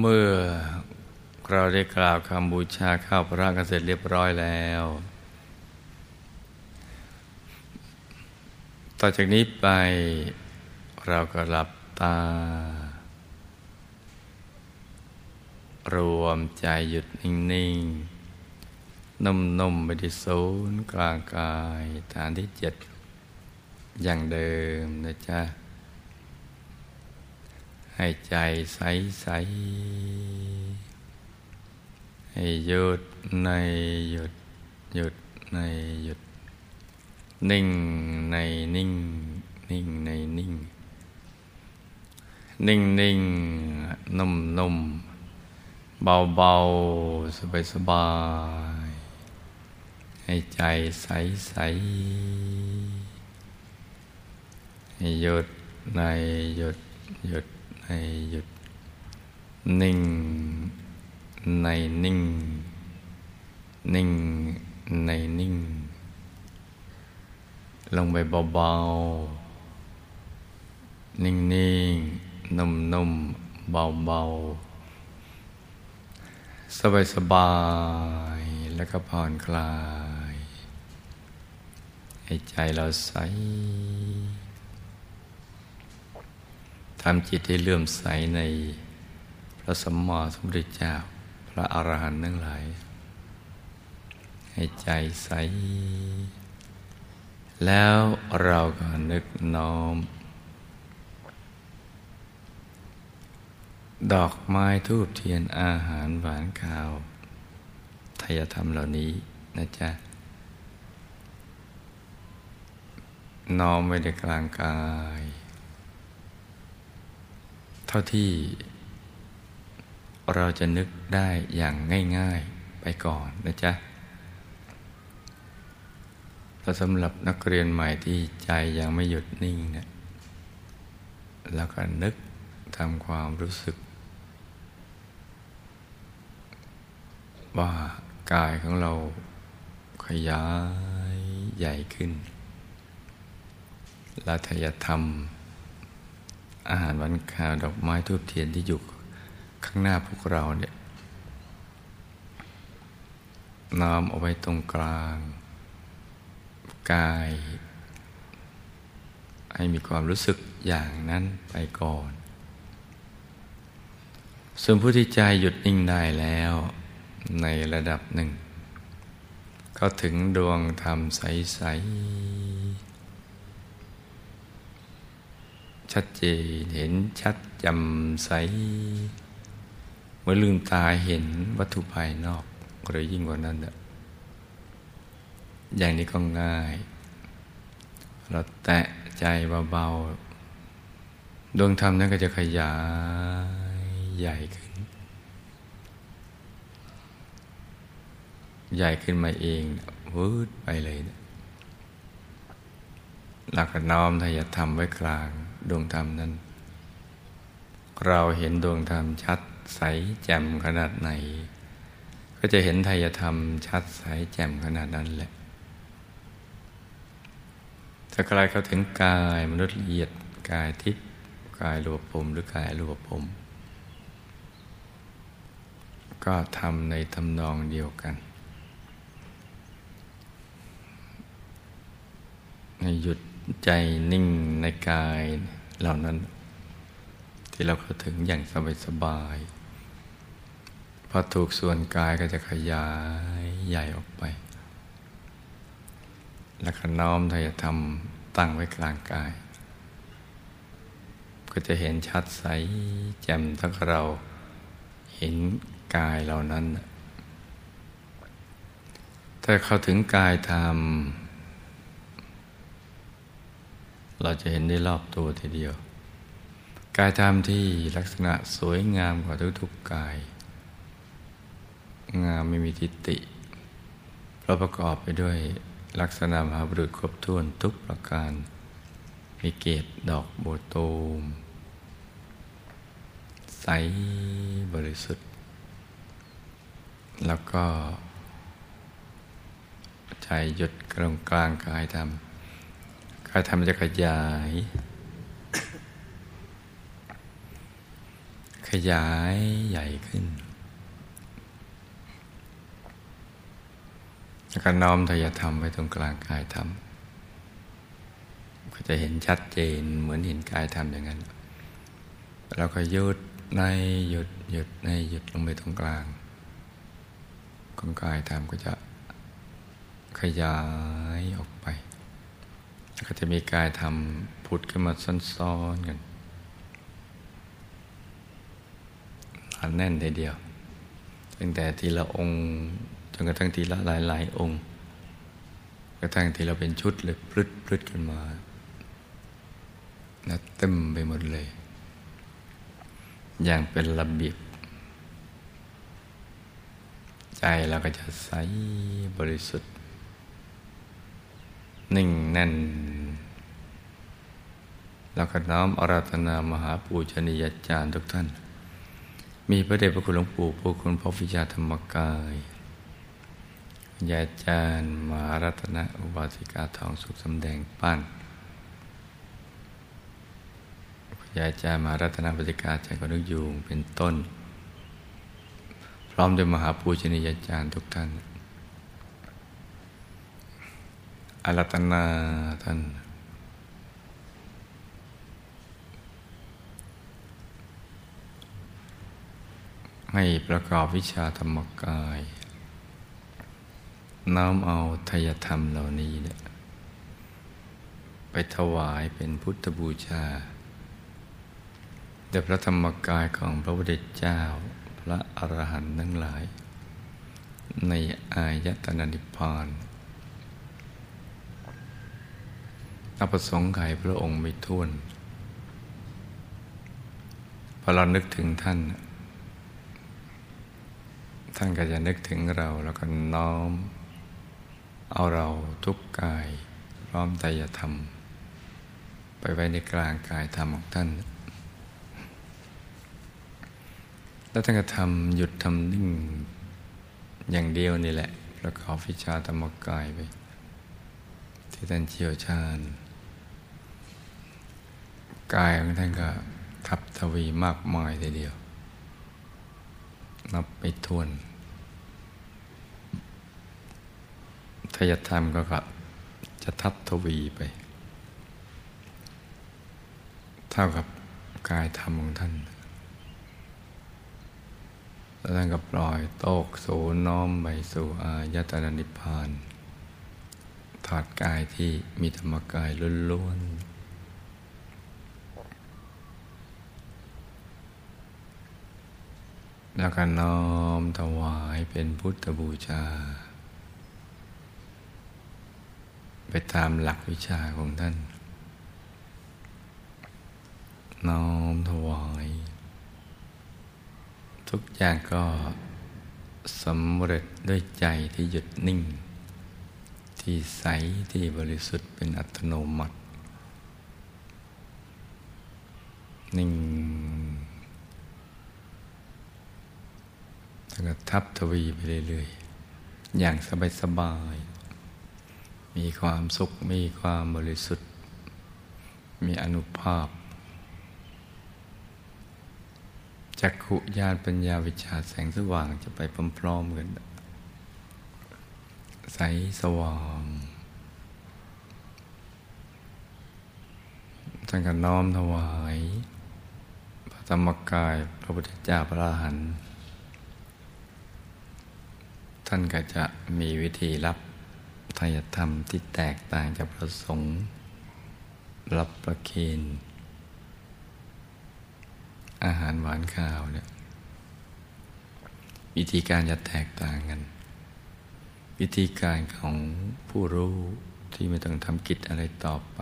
เมื่อเราได้กล่าวคำบูชาข้าวพระกันเสร็จเรียบร้อยแล้ว ต่อจากนี้ไปเราก็หลับตา รวมใจหยุดนิ่งๆ นุ่มๆไปที่ศูนย์กลางกาย ฐานที่เจ็ดอย่างเดิมนะจ๊ะ ให้ใจใสใสให้หยุดในหยุด หยุดในหยุด นิ่งในนิ่ง นิ่งในนิ่ง นิ่งนิ่งนุ่มนุ่มเบาเบาสบายสบาย ให้ใจใสใสให้หยุดในหยุดหยุด ในหยุด นิ่ง ในนิ่ง นิ่ง ในนิ่ง ลงไปเบาๆ นิ่ง ๆ นุ่ม ๆ เบา ๆ สบาย ๆ แล้วก็ผ่อนคลาย ให้ใจเราใส ทำจิตให้เลื่อมใสในพระสมมาสมุทรเจ้า พระอรหันต์ทั้งหลาย ให้ใจใส แล้วเราก็นึกน้อม ดอกไม้ทูบเทียนอาหารหวานข้าวทายธรรมเหล่านี้นะจ๊ะน้อมไว้ในกลางกาย ท่าที่เราจะนึกได้อย่างง่ายๆไปก่อนนะจ๊ะแต่สำหรับนักเรียนใหม่ที่ใจยังไม่หยุดนิ่งเนะี่ยแล้วก็นึกทำความรู้สึก ว่ากายของเราขยายใหญ่ขึ้นละทยธรรม อาหารวันข้าวดอกไม้ทูบเทียนที่อยู่ข้างหน้าพวกเราเนี่ยน้อมเอาไว้ตรงกลาง กาย ให้มีความรู้สึกอย่างนั้นไปก่อน ส่วนผู้ที่ใจหยุดนิ่งได้แล้วในระดับหนึ่ง ก็ถึงดวงธรรมใส ๆ ชัดเจนเห็นชัดจำใสเมื่อลืมตาเห็นวัตถุภายนอกหรือยิ่งกว่านั้นอย่างนี้ก็ง่าย เราแตะใจเบาๆดวงธรรมนั้นก็จะขยายใหญ่ขึ้น ใหญ่ขึ้นมาเองวืดไปเลยหลักน้อมทายธรรมไว้กลาง ดวงธรรมนั้น เราเห็นดวงธรรมชัดใสแจ่มขนาดไหน ก็จะเห็นไทยธรรมชัดใสแจ่มขนาดนั้นแหละถ้าใครเข้าถึงกายมนุษย์ละเอียดกายทิพย์กายรูปภพหรือกายรูปภพก็ทำในทำนองเดียวกันให้หยุด ใจนิ่งในกายเหล่านั้น ที่เราเข้าถึงอย่างสบายๆพอถูกส่วนกายก็จะขยายใหญ่ออกไป แล้วก็น้อมทายธรรมตั้งไว้กลางกาย ก็จะเห็นชัดใสแจ่มทั้งเราเห็นกายเหล่านั้น ถ้าเข้าถึงกายธรรม เราจะเห็นได้รอบตัวทีเดียว กายธรรมที่ลักษณะสวยงามกว่าทุกๆกาย งามไม่มีทิฏฐิเราประกอบไปด้วยลักษณะมหาบุรุษครบถ้วนทุกประการ มีเกศดอกโบตูม ใสบริสุทธิ์ แล้วก็ใจหยุดกลางกลางกายธรรม กายธรรมจะขยาย ขยายใหญ่ขึ้นแล้วก็น้อมทายธรรมไว้ตรงกลางกายธรรมก็จะเห็นชัดเจนเหมือนเห็นกายธรรมอย่างนั้นเราก็หยุดในหยุดหยุดในหยุดลงไปตรงกลางของกายธรรมก็จะขยายออกไป ก็จะมีกายธรรมผุดขึ้นมาซ้อนๆกันอันแน่นทีเดียว ตั้งแต่ทีละองค์จนกระทั่งทีละหลาย ๆ องค์ กระทั่งทีเราเป็นชุดเลยพลึดพลึดกันมานะเต็มไปหมดเลย อย่างเป็นระเบียบ ใจเราก็จะใสบริสุทธิ์ นิ่งแน่น แล้วก็น้อมอาราธนามหาปูชนียาจารย์ทุกท่าน มีพระเดชพระคุณหลวงปู่ผู้คุณพระวิชาธรรมกายยาจารย์มหารัตนอุบาสิกาทองสุขสำแดงปั้นยาจารย์มหารัตนอุบาสิกาใจก็นึกยูงเป็นต้น พร้อมด้วยมหาปูชนียาจารย์ทุกท่านอารัตนาท่าน ให้ประกอบวิชาธรรมกาย น้อมเอาทายธรรมเหล่านี้เนี่ยไปถวายเป็นพุทธบูชาแด่พระธรรมกายของพระพุทธเจ้า พระอรหันต์ทั้งหลาย ในอายตนะนิพพานอประสงค์ไขพระองค์ไม่ท้วนพอเรานึกถึงท่าน ท่านก็จะนึกถึงเราแล้วก็น้อม เอาเราทุกกายพร้อมใจธรรม ไปไว้ในกลางกายธรรมของท่าน แล้วท่านก็ทำหยุดทำนิ่งอย่างเดียวนี่แหละ ประกอบวิชาธรรมกายไป ที่ท่านเชี่ยวชาญ กายของท่านก็ทับทวีมากมายทีเดียว นับไปทวนทายธรรมก็จะทับทวีไป เท่ากับกายธรรมของท่าน แล้วท่านก็ปล่อยโตกสูน้อมไปสู่อายตนะนิพพานถอดกายที่มีธรรมกายล้วนๆ แล้วก็น้อมถวายเป็นพุทธบูชา ไปตามหลักวิชาของท่าน น้อมถวาย ทุกอย่างก็สำเร็จด้วยใจที่หยุดนิ่ง ที่ใสที่บริสุทธิ์เป็นอัตโนมัติ นิ่ง แล้วก็ทับทวีไปเรื่อยๆ อย่างสบายๆ มีความสุข มีความบริสุทธิ์ มีอนุภาพ จักขุญาณปัญญาวิชาแสงสว่างจะไปพร้อมๆกันใสสว่างท่านก็น้อมถวาย พระธรรมกายพระพุทธเจ้าพระอรหันต์ ท่านก็จะมีวิธีรับทายธรรมที่แตกต่างจากประสงค์ รับประเคนอาหารหวานข้าวเนี่ยวิธีการจะแตกต่างกัน วิธีการของผู้รู้ที่ไม่ต้องทำกิจอะไรต่อไป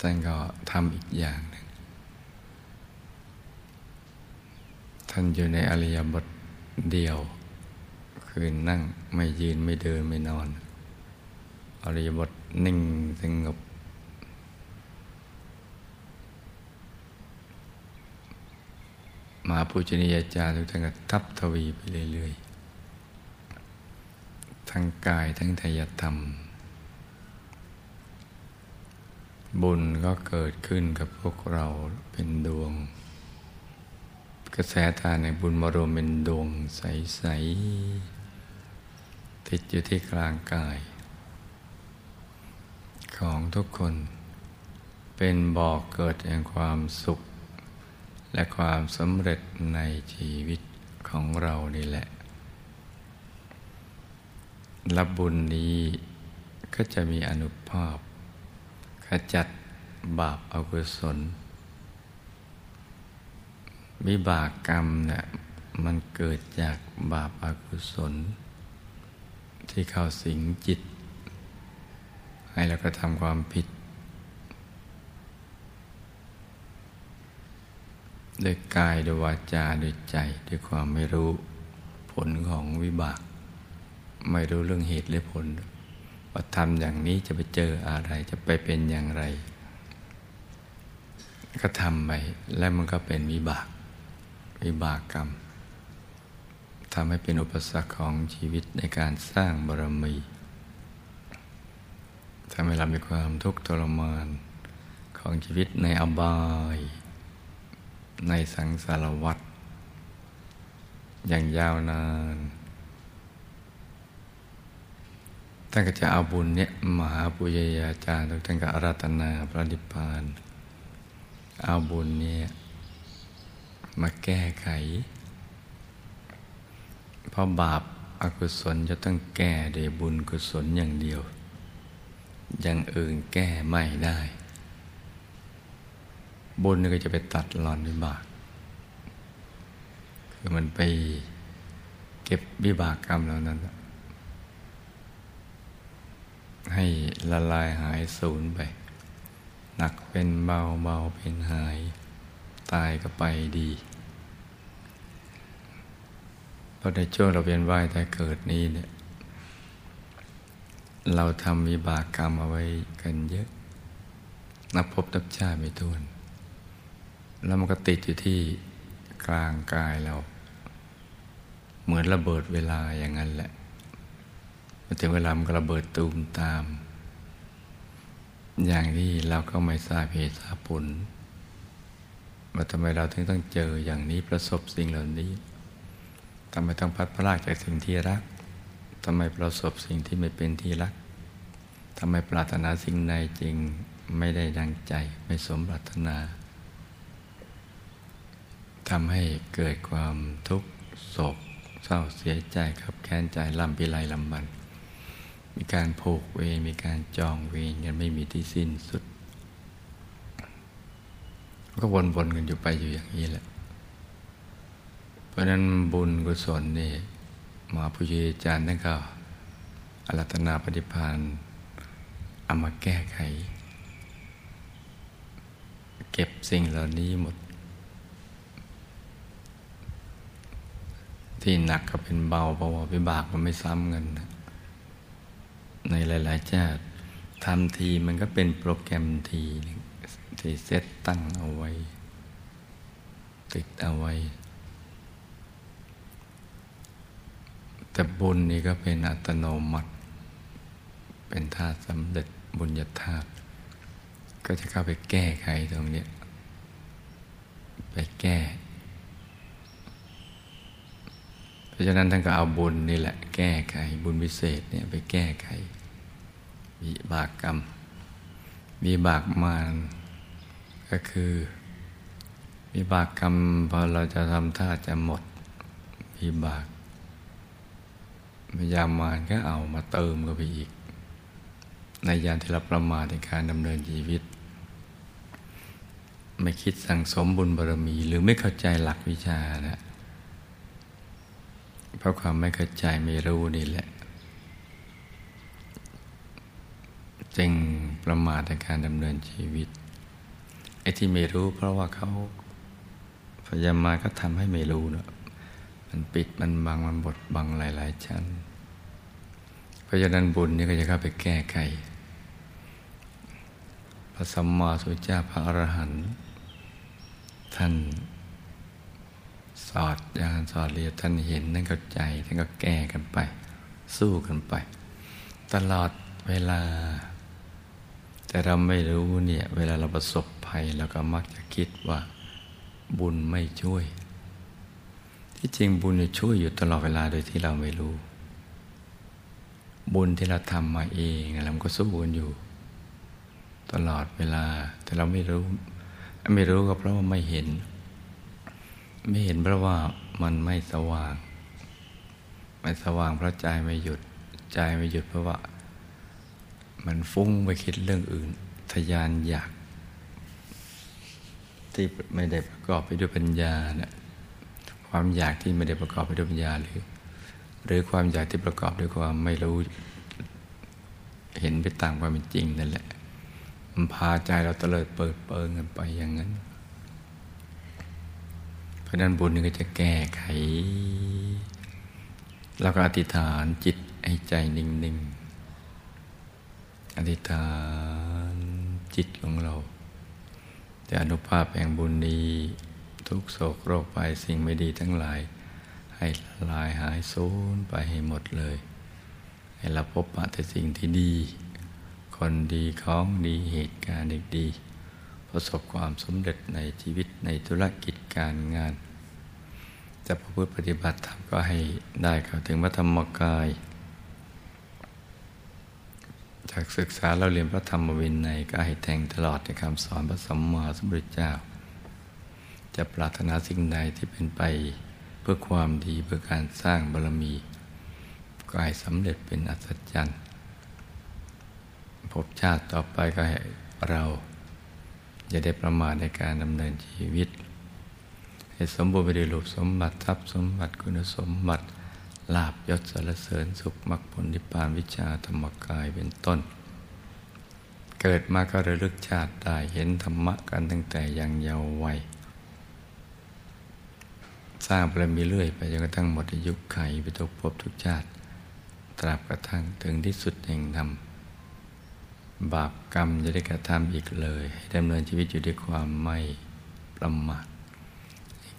ท่านก็ทำอีกอย่างหนึ่งท่านอยู่ในอริยบท เดียว คือนั่งไม่ยืนไม่เดินไม่นอน อริยบทนิ่งสงบมาปูชนียาจารย์ทุกท่านก็ทับทวีไปเรื่อยๆ ทั้งกายทั้งทายธรรม บุญก็เกิดขึ้นกับพวกเราเป็นดวง กระแสทานในบุญมารวมเป็นดวงใส ๆ ติดอยู่ที่กลางกาย ของทุกคน เป็นบ่อกเกิดแห่งความสุข และความสำเร็จในชีวิตของเรานี่แหละ รับบุญนี้ก็จะมีอนุภาพ ขจัดบาปอกุศล วิบากกรรมเนี่ยมันเกิดจากบาปอากุศล ที่เข้าสิงจิต ให้เราก็ทำความผิดด้วยกายด้วยวาจาด้วยใจด้วยความไม่รู้ผลของวิบาก ไม่รู้เรื่องเหตุและผลว่าทำอย่างนี้จะไปเจออะไรจะไปเป็นอย่างไร ก็ทำไปแล้วมันก็เป็นวิบาก วิบากกรรมทำให้เป็นอุปสรรคของชีวิตในการสร้างบารมีทำให้เรามีความทุกข์ทรมานของชีวิตในอบาย ในสังสารวัฏอย่างยาวนานท่านก็จะเอาบุญเนี่ยมหาปุญญาจารย์ทุกท่านก็อารัตนาพระนิพพาน เอาบุญเนี่ย มาแก้ไข เพราะบาปอากุศลจะต้องแก้ด้วยบุญกุศลอย่างเดียว อย่างอื่นแก้ไม่ได้ บุญก็จะไปตัดหลอนวิบากคือมันไปเก็บวิบากกรรมเหล่านั้น ให้ละลายหายสูญไป หนักเป็นเบาเบาเป็นหาย ตายก็ไปดีเพราะในช่วงเราเวียนว่ายแต่เกิดนี้เนี่ยเราทำมีบากกรรมเอาไว้กันเยอะ นับพบนับชาไม่ท้วน แล้วมันก็ติดอยู่ที่กลางกายเรา เหมือนระเบิดเวลาอย่างนั้นแหละมาถึงเวลามันก็ระเบิดตูมตาม อย่างที่เราก็ไม่ทราบเหตุทราบผล ว่าทำไมเราถึงต้องเจออย่างนี้ประสบสิ่งเหล่านี้ทำไมต้องพัดพลากจากสิ่งที่รักทำไมประสบสิ่งที่ไม่เป็นที่รักทำไมปรารถนาสิ่งใดจริงไม่ได้ดังใจไม่สมปรารถนาทำให้เกิดความทุกข์โศกเศร้าเสียใจครับแค้นใจลำพิไรลำบัน มีการผูกเวรมีการจองเวรกันไม่มีที่สิ้นสุด ก็วนๆกันอยู่ไปอยู่อย่างนี้แหละ เพราะนั้นบุญกุศลนี่หมอผู้ชีจารย์ท่านก็อารัตนาปฏิพานเอามาแก้ไข เก็บสิ่งเหล่านี้หมด ที่หนักก็เป็นเบาเพราะว่าวิบากมันไม่ซ้ำกันนะในหลาย ๆ ชาติทำทีมันก็เป็นโปรแกรมทีนึง ที่เซตตั้งเอาไว้ ติดเอาไว้ แต่บุญนี่ก็เป็นอัตโนมัติ เป็นธาตุสำเร็จบุญญาธาตุก็จะเข้าไปแก้ไขตรงนี้ ไปแก้ เพราะฉะนั้นท่านก็เอาบุญนี่แหละ แก้ไข บุญพิเศษเนี่ยไปแก้ไข วิบากกรรม วิบากมาร ก็คือวิบากกรรมพอเราจะทำท่าจะหมดวิบากพยามารก็เอามาเติมก็ไปอีก ในยานที่เราประมาทในการดำเนินชีวิต ไม่คิดสั่งสมบุญบารมี หรือไม่เข้าใจหลักวิชานะเพราะความไม่เข้าใจไม่รู้นี่แหละจึงประมาทในการดำเนินชีวิต อ้ที่ไม่รู้ เพราะว่าเขาพยายามมาก็ทำให้ไม่รู้เนะมันปิดมันบังมันบดบังหลาย ๆ ชั้น เพราะฉะนั้นบุญนี่ก็จะเข้าไปแก้ไขพระสัมมาสุจ้าพระอรหันต์ท่านสอดยานสอดเรียท่านเห็นนั่นก็ใจท่านก็แก้กันไป สู้กันไป ตลอดเวลา แต่เราไม่รู้เนี่ย เวลาเราประสบภัยเราก็มักจะคิดว่า บุญไม่ช่วย ที่จริงบุญจะช่วยอยู่ตลอดเวลาโดยที่เราไม่รู้ บุญที่เราทำมาเองเราก็สู้กันอยู่ ตลอดเวลา แต่เราไม่รู้ ไม่รู้ก็เพราะว่าไม่เห็น ไม่เห็นเพราะว่ามันไม่สว่าง ไม่สว่างเพราะใจไม่หยุด ใจไม่หยุดเพราะว่า มันฟุ้งไปคิดเรื่องอื่น ทยานอยาก ที่ไม่ได้ประกอบไปด้วยปัญญาเนะี่ยความอยากที่ไม่ได้ประกอบไปด้วยปัญญาหรือ หรือความอยากที่ประกอบด้วยความไม่รู้เห็นไปตามความเป็นจริงนั่นแหละมันพาใจเราเตลิดเปิดเปิงกันไปอย่างนั้น เพราะนั้นบุญนี่ก็จะแก้ไขเราก็อธิษฐานจิตให้ใจนิ่งๆ อธิษฐานจิตของเราแต่อนุภาพแห่งบุญนี้ทุกโศกโรคไปสิ่งไม่ดีทั้งหลาย ให้ละลายหายสูญไปให้หมดเลย ให้เราพบปะแต่สิ่งที่ดี คนดีของดีเหตุการณ์ดี ประสบความสำเร็จในชีวิตในธุรกิจการงาน จะประพฤติปฏิบัติธรรมก็ให้ได้เข้าถึงพระธรรมกาย จากศึกษาเราเรียนพระธรรมวินัยก็ให้แทงตลอดในคำสอนพระสัมมาสัมพุทธเจ้า จะปรารถนาสิ่งใดที่เป็นไปเพื่อความดีเพื่อการสร้างบารมีก็ให้สำเร็จเป็นอัศจรรย์พบชาติต่อไปก็ให้เราจะได้ประมาทในการดำเนินชีวิต ให้สมบูรณ์ไปด้วยรูปสมบัติทรัพย์สมบัติคุณสมบัติ ลาบยศสารเสริญสุขมรรคผลนิพพานวิชาธรรมกายเป็นต้น เกิดมาก็ระลึกชาติได้เห็นธรรมะกันตั้งแต่ยังเยาว์วัยสร้างบารมีเรื่อยไปจนกระทั่งหมดอายุไขไปทุกภพทุกชาติ ตราบกระทั่งถึงที่สุดแห่งธรรมบาปกรรมจะได้กระทำอีกเลย ให้ดำเนินชีวิตอยู่ด้วยความไม่ประมาท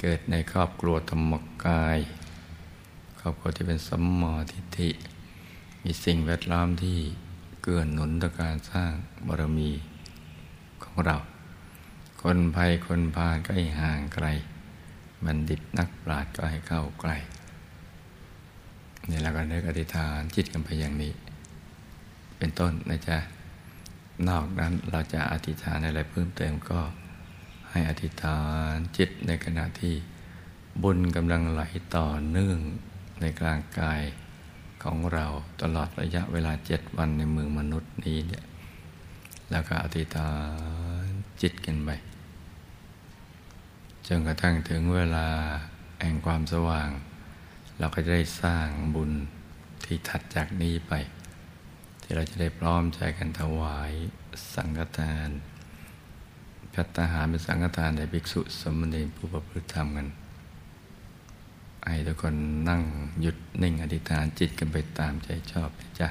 เกิดในครอบครัวธรรมกาย รอบครัวที่เป็นสัมมาทิฏฐิ มีสิ่งแวดล้อมที่เกื้อหนุนต่อการสร้างบารมีของเรา คนภัยคนพาลก็ให้ห่างไกล บัณฑิตนักปราชญ์ก็ให้เข้าใกล้นี่เราก็นึกอธิษฐานจิตกันไปอย่างนี้ เป็นต้นนะจ๊ะนอกนั้นเราจะอธิษฐานอะไรเพิ่มเติมก็ให้อธิษฐานจิตในขณะที่บุญกำลังไหลต่อเนื่อง ในกลางกายของเราตลอดระยะเวลาเจ็ดวันในเมืองมนุษย์นี้เนี่ยแล้วก็อธิษฐานจิตกันไปจนกระทั่งถึงเวลาแห่งความสว่าง เราก็จะได้สร้างบุญที่ถัดจากนี้ไป ที่เราจะได้พร้อมใจกันถวายสังฆทานพัตหารเป็นสังฆทานในภิกษุสมณีผู้ประพฤติธรรมกัน ให้ทุกคนนั่งหยุดนิ่งอธิษฐานจิตกันไปตามใจชอบนะจ๊ะ